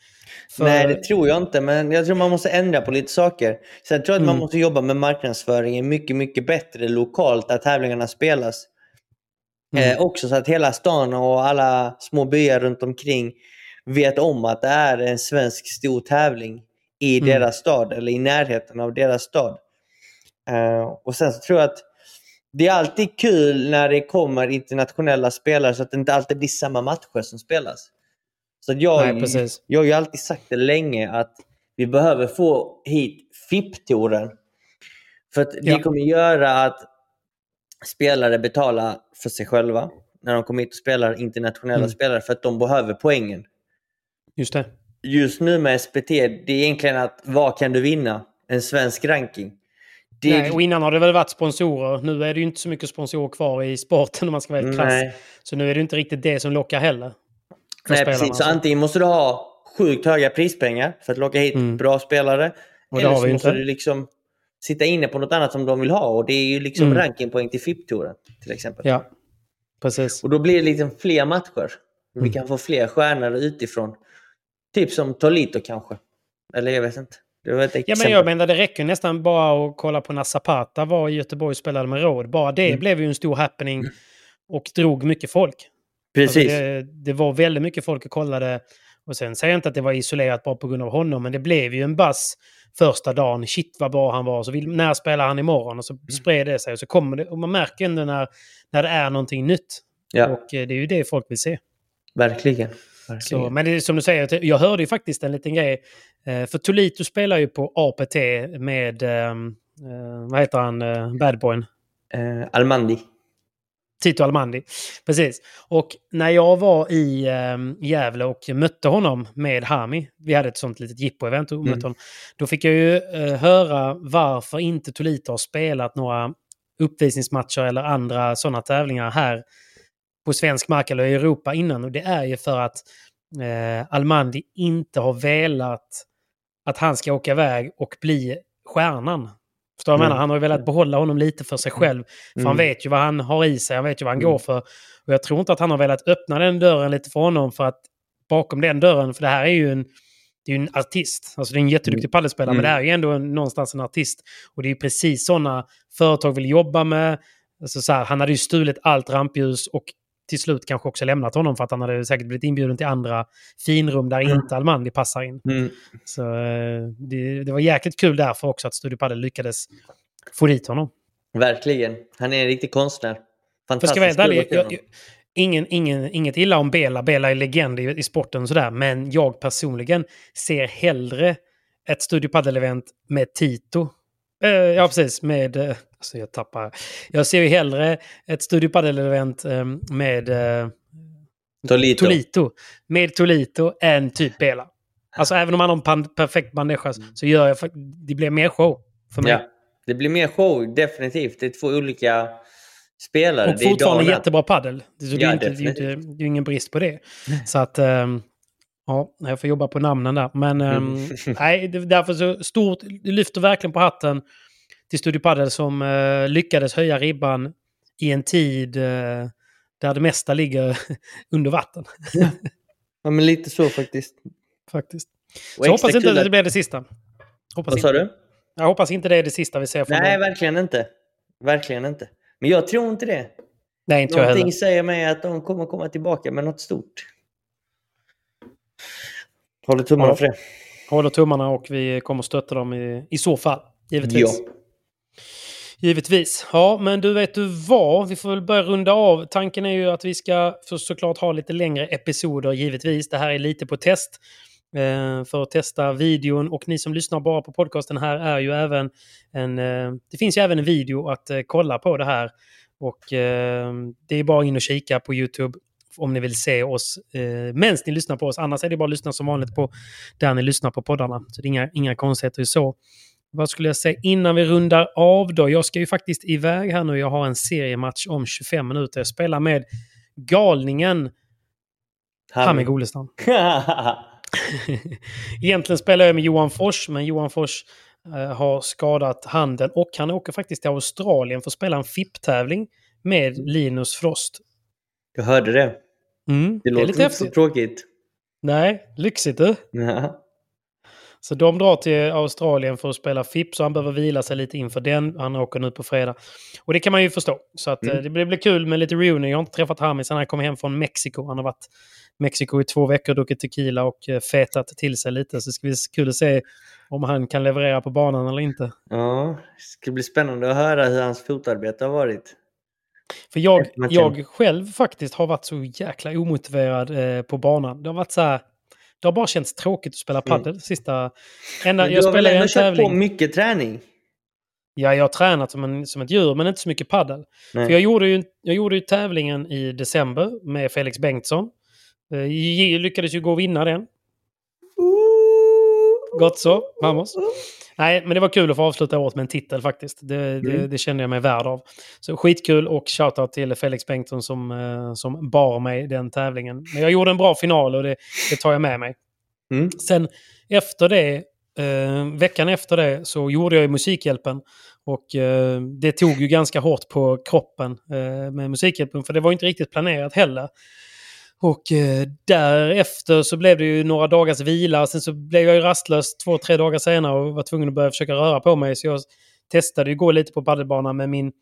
För, Nej, det tror jag inte. Men jag tror man måste ändra på lite saker. Sen tror jag att man Mm. måste jobba med marknadsföringen mycket, mycket bättre lokalt där tävlingarna spelas. Mm. Eh, också så att hela stan och alla små byar runt omkring vet om att det är en svensk stor tävling i Mm. deras stad eller i närheten av deras stad. Eh, och sen så tror jag att det är alltid kul när det kommer internationella spelare så att det inte alltid blir samma matcher som spelas. Så att jag, Nej, jag har ju alltid sagt det länge att vi behöver få hit FIP-touren. För att Ja. det kommer göra att spelare betalar för sig själva när de kommer hit och spelar internationella Mm. spelare för att de behöver poängen. Just det. Just nu med SPT, det är egentligen att vad kan du vinna? En svensk ranking. Det, Nej, och innan har det väl varit sponsorer. Nu är det ju inte så mycket sponsorer kvar i sporten om man ska vara helt krass. Så nu är det inte riktigt det som lockar heller. nej spelarna. precis. Så antingen måste du ha sjukt höga prispengar för att locka hit Mm. bra spelare. Och eller så vi måste inte. du liksom sitta inne på något annat som de vill ha. Och det är ju liksom Mm. rankingpoäng till FIP-touren till exempel. Ja, precis. Och då blir det liksom fler matcher. Vi Mm. kan få fler stjärnor utifrån. Typ som Tolito kanske. Eller jag vet inte. Ja, men jag menar det räcker nästan bara att kolla på när Zapata var i Göteborg och spelade med råd. Bara det Mm. blev ju en stor happening och drog mycket folk. Precis. Alltså det, det var väldigt mycket folk och kollade. Och sen säger jag inte att det var isolerat bara på grund av honom, men det blev ju en bass första dagen. Shit vad bra han var. Så vill, när spelar han imorgon? Och så Mm. spred det sig. Och så kommer det. Och man märker ändå när, när det är någonting nytt. ja, Och eh, det är ju det folk vill se. verkligen. Så, verkligen. men det är som du säger, jag hörde ju faktiskt en liten grej. Eh, För Tolito spelar ju på APT med, ehm, eh, vad heter han, eh, badboyn? Eh, Almandi. Tito Almandi. Precis. Och när jag var i um, Gävle och mötte honom med Hami, vi hade ett sånt litet jippo-event och mötte Mm. honom, då fick jag ju eh, höra varför inte Tolito har spelat några uppvisningsmatcher eller andra sådana tävlingar här på svensk mark eller i Europa innan. Och det är ju för att eh, Almandi inte har velat att han ska åka iväg och bli stjärnan. Förstår du vad jag Mm. menar? Han har ju velat behålla honom lite för sig själv. För han Mm. vet ju vad han har i sig, han vet ju vad han Mm. går för. Och jag tror inte att han har velat öppna den dörren lite för honom för att bakom den dörren, för det här är ju en, det är en artist. Alltså det är en jätteduktig paddelspelare, Mm. men det är ju ändå en, någonstans en artist. Och det är ju precis sådana företag vill jobba med. Alltså så här, han hade ju stulit allt rampljus och till slut kanske också lämnat honom för att han hade säkert blivit inbjuden till andra finrum där Mm. inte Almandi passar in. Mm. Så eh, det, det var jäkligt kul därför också att Studio Padel lyckades få dit honom. Verkligen. Han är en riktig konstnär. Fantastiskt kul jag, jag, ingen, ingen, inget illa om Bela. Bela är legend i, i sporten och sådär. Men jag personligen ser hellre ett Studio Padel-event med Tito. Eh, ja, precis. Med... Eh, alltså jag tappar... Jag ser ju hellre ett Studio Padel-event eh, med eh, Tolito. Tolito. Med Tolito än typ Bela. Alltså även om han har en perfekt bandeja så gör jag... Det blir mer show för mig. Ja. Det blir mer show, definitivt. Det är två olika spelare. Och det är fortfarande och natt. jättebra paddel. Så det, är Ja, inte, det, är inte, det är ju ingen brist på det. Så att... ehm, ja, jag får jobba på namnen där. Men ehm, Mm. nej, det, därför så stort... Det lyfter verkligen på hatten till Studio Padel som eh, lyckades höja ribban i en tid eh, där det mesta ligger under vatten. Ja, men lite så faktiskt. Faktiskt. Och Så hoppas inte att det blir det sista. Hoppas Vad sa inte. du? Jag hoppas inte det är det sista vi ser från Nej, dem. verkligen inte. Verkligen inte. Men jag tror inte det. Nej, inte jag Någonting heller. säger mig att de kommer komma tillbaka med något stort. Håller tummarna Ja. för det. Håller tummarna och vi kommer stötta dem i, i så fall. Givetvis. Ja. Givetvis. Ja, men du vet du vad? Vi får väl börja runda av. Tanken är ju att vi ska för såklart ha lite längre episoder, givetvis. Det här är lite på test. Eh, för att testa videon. Och ni som lyssnar bara på podcasten här är ju även en... Eh, det finns ju även en video att eh, kolla på det här. Och eh, det är bara in och kika på YouTube. om ni vill se oss eh, medan ni lyssnar på oss. Annars är det bara att lyssna som vanligt på där ni lyssnar på poddarna. Så det är inga, inga konstigheter så. Vad skulle jag säga innan vi rundar av då? Jag ska ju faktiskt iväg här nu. Jag har en seriematch om 25 minuter. Jag spelar med galningen Hami Golestam. Egentligen spelar jag med Johan Fors, men Johan Fors eh, har skadat handen och han åker faktiskt till Australien för att spela en FIP-tävling med Linus Frost. Jag hörde det. Mm, Det låter inte så tråkigt. Nej, lyxigt du. Ja. Så de drar till Australien för att spela FIP, så han behöver vila sig lite inför den. Han åker nu på fredag. Och det kan man ju förstå. Så att, Mm. eh, det blir, blir kul med lite reunion. Jag har inte träffat Hami sedan han kom hem från Mexiko. Han har varit i Mexiko i två veckor, druckit tequila och eh, fetat till sig lite. Så det ska bli kul att se om han kan leverera på banan eller inte. ja, det ska bli spännande att höra hur hans fotarbete har varit. För jag, jag själv faktiskt har varit så jäkla omotiverad eh, på banan. Det har varit så här... Det har bara känts tråkigt att spela padel sista... Enda, jag har väl spelar ju ändå kört tävling. på mycket träning? Ja, jag har tränat som, en, som ett djur, men inte så mycket paddel. Nej. För jag gjorde, ju, jag gjorde ju tävlingen i december med Felix Bengtsson. Eh, Jag lyckades ju gå och vinna den. Gott så, vamos. Nej, men det var kul att få avsluta året med en titel faktiskt. Det, det, Mm. det kände jag mig värd av. Så skitkul och shoutout till Felix Bengtsson som, eh, som bar mig den tävlingen. Men jag gjorde en bra final och det, det tar jag med mig. Mm. Sen efter det, eh, veckan efter det, så gjorde jag ju Musikhjälpen. Och eh, det tog ju ganska hårt på kroppen eh, med Musikhjälpen, för det var inte riktigt planerat heller. Och eh, därefter så blev det ju några dagars vila. Sen så blev jag ju rastlös två, tre dagar senare och var tvungen att börja försöka röra på mig. Så jag testade ju gå lite på padelbanan med min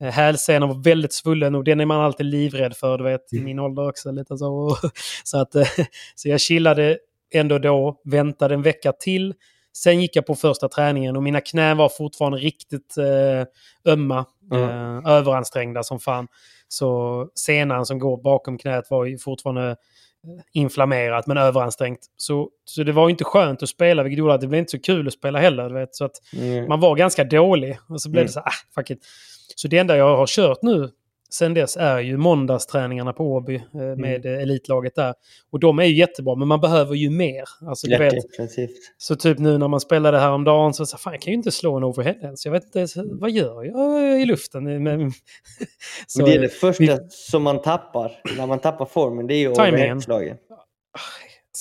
eh, hälsena var väldigt svullen och den är man alltid livrädd för, du vet, i min ålder också. Lite så. så, att, eh, så jag chillade ändå då, väntade en vecka till. Sen gick jag på första träningen och mina knän var fortfarande riktigt eh, ömma. Eh, överansträngda som fan. Så senan som går bakom knät var ju fortfarande eh, inflammerat men överansträngt. Så, så det var ju inte skönt att spela vilket gjorde att det blev inte så kul att spela heller. Vet, så att Mm. man var ganska dålig. Och så blev Mm. det så här, ah, fuck it. Så det enda jag har kört nu sen dess är ju måndagsträningarna på Åby eh, med eh, elitlaget där. Och de är ju jättebra, men man behöver ju mer. Alltså, du vet, så typ nu när man spelade här om dagen så sa fan jag kan ju inte slå en overhead Så jag vet inte, ens, vad gör jag i luften? Men, så, det är det första vi- som man tappar när man tappar formen. Det är ju overheadslagen.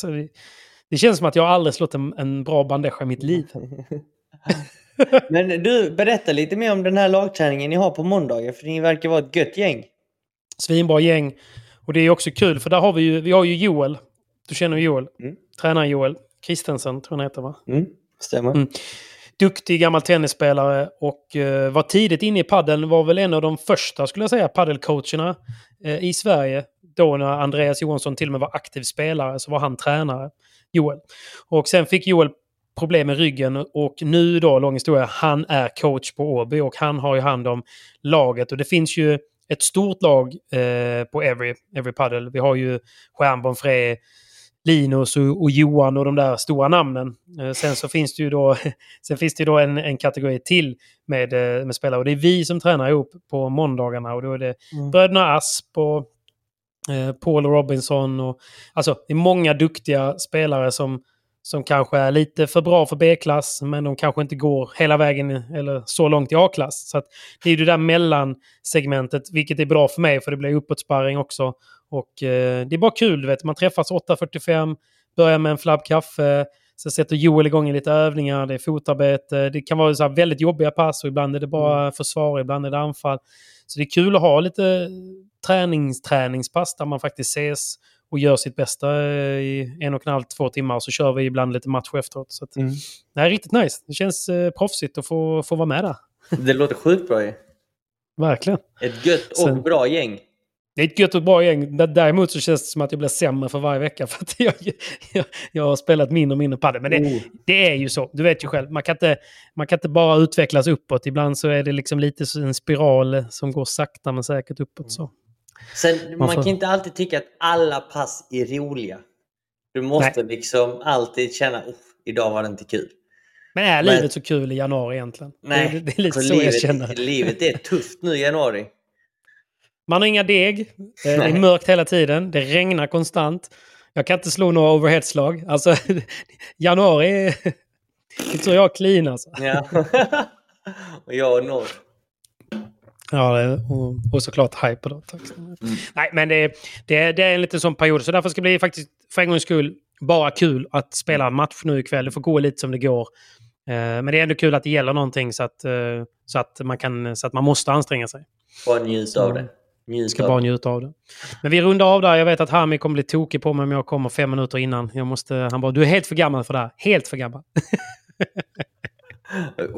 det, det känns som att jag aldrig slått en, en bra bandeja i mitt liv. Men du, berätta lite mer om den här lagträningen ni har på måndagar. För ni verkar vara ett gött gäng. Svinbra gäng. Och det är också kul för där har vi ju, vi har ju Joel. Du känner Joel. Mm. Tränaren Joel. Kristensen tror jag han heter va? Mm, stämmer. Mm. Duktig gammal tennisspelare och eh, var tidigt inne i paddeln. Var väl en av de första, skulle jag säga, paddelcoacherna eh, i Sverige. Då när Andreas Johansson till och med var aktiv spelare så var han tränare, Joel. Och sen fick Joel problem med ryggen och nu då, lång historia, han är coach på Åby och han har ju hand om laget. Och det finns ju ett stort lag eh, på Every, Every Paddle. Vi har ju Stjärnborn Frey, Linus och, och Johan och de där stora namnen. Eh, sen så finns det ju då, sen finns det ju då en, en kategori till med, eh, med spelare. Och det är vi som tränar ihop på måndagarna. Och då är det Mm. bröderna Asp och eh, Paul Robinson. Och, alltså det är många duktiga spelare som, som kanske är lite för bra för B-klass. Men de kanske inte går hela vägen eller så långt i A-klass. Så det är det där mellansegmentet, vilket är bra för mig för det blir uppåtsparring också. Och eh, det är bara kul, du vet. Man träffas 8.45, börjar med en flabb kaffe. Sen sätter Joel igång i lite övningar, det är fotarbete. Det kan vara så väldigt jobbiga pass och ibland är det bara försvar, ibland är det anfall. Så det är kul att ha lite tränings, träningspass där man faktiskt ses och gör sitt bästa eh, i en och en halv, två timmar. Så kör vi ibland lite match efteråt. Så att, Mm. Det är riktigt nice. Det känns eh, proffsigt att få, få vara med där. Det låter sjukt bra ju. Verkligen. Ett gött och Sen- bra gäng. Det är ett gött och bra gäng. Däremot så känns det som att jag blir sämre för varje vecka. För att jag, jag, jag har spelat mindre och mindre padel. Men det, Oh. det är ju så. Du vet ju själv. Man kan, inte, man kan inte bara utvecklas uppåt. Ibland så är det liksom lite en spiral som går sakta men säkert uppåt. Så. Sen, man får- kan inte alltid tycka att alla pass är roliga. Du måste liksom alltid känna att idag var det inte kul. Men är Men- livet så kul i januari egentligen? Nej, det, det är lite så livet, jag känner. livet är tufft nu i januari. Man har inga deg. Det är mörkt hela tiden. Det regnar konstant. Jag kan inte slå några overheadslag. Alltså, januari... Det tror jag clean alltså. Ja. och jag och Nord. Ja, och, och såklart hype då. Tack. Mm. Nej, men det, det, det är en liten sån period. Så därför ska det bli faktiskt för en gångs skull bara kul att spela match nu ikväll. Det får gå lite som det går. Eh, men det är ändå kul att det gäller någonting så att, eh, så att, man, kan, så att man måste anstränga sig. Bara njuta av det. Njut ska bara njuta av det. Men vi rundar av där. Jag vet att Hami kommer bli tokig på mig om jag kommer fem minuter innan. Jag måste, han bara, du är helt för gammal för det här. Helt för gammal.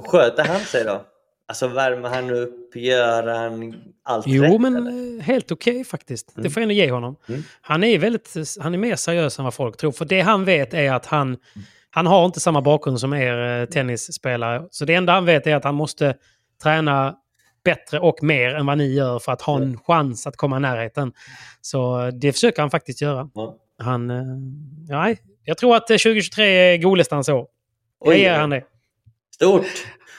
Sköter han sig då? Alltså värmer han upp? Gör han allt Jo, rätt, men eller? eh, helt okej faktiskt. Mm. Det får jag ändå ge honom. Mm. Han är väldigt, han är mer seriös än vad folk tror. För det han vet är att han, han har inte samma bakgrund som er eh, tennisspelare. Så det enda han vet är att han måste träna bättre och mer än vad ni gör för att ha en chans att komma i närheten. Så det försöker han faktiskt göra. Ja. Han, eh, nej, jag tror att eh, 2023 är Golestans år. Jag ger han det. Stort!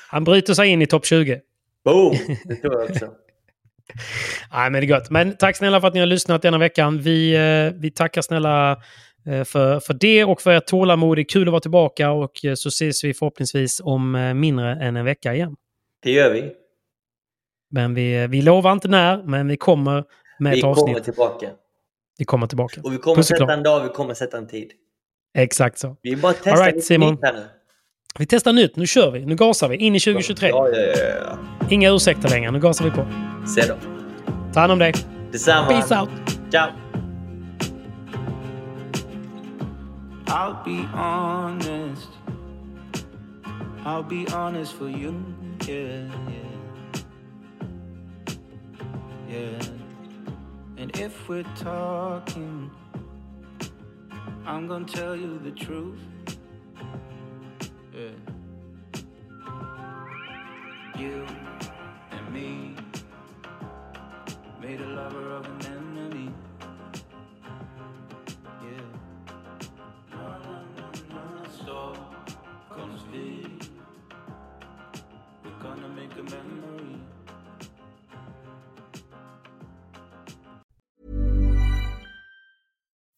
Han bryter sig in i topp 20. Boom! Det tror jag också. Nej, men det är gott. Men tack snälla för att ni har lyssnat denna veckan. Vi, eh, vi tackar snälla eh, för, för det och för ert tålamod. Det är kul att vara tillbaka och eh, så ses vi förhoppningsvis om mindre än en vecka igen. Det gör vi. Men vi, vi lovar inte när, men vi kommer med Vi ett avsnitt. kommer tillbaka. Vi kommer tillbaka. Och vi kommer Puss sätta en dag, vi kommer sätta en tid. Exakt så. Vi bara testar All right, lite Simon. här nu. Vi testar nytt. Nu kör vi. Nu gasar vi. In i 2023. Ja, ja, ja. Inga ursäkter längre. Nu gasar vi på. Se då. Ta hand om dig. Detsamma. Peace out. Ciao. I'll be honest. I'll be honest for you. Yeah, yeah. Yeah. And if we're talking, I'm gonna tell you the truth. You and me made a lover of an enemy. Yeah. Stockholms vid We're gonna make a memory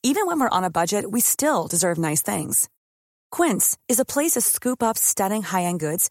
Even when we're on a budget, we still deserve nice things. Quince is a place to scoop up stunning high-end goods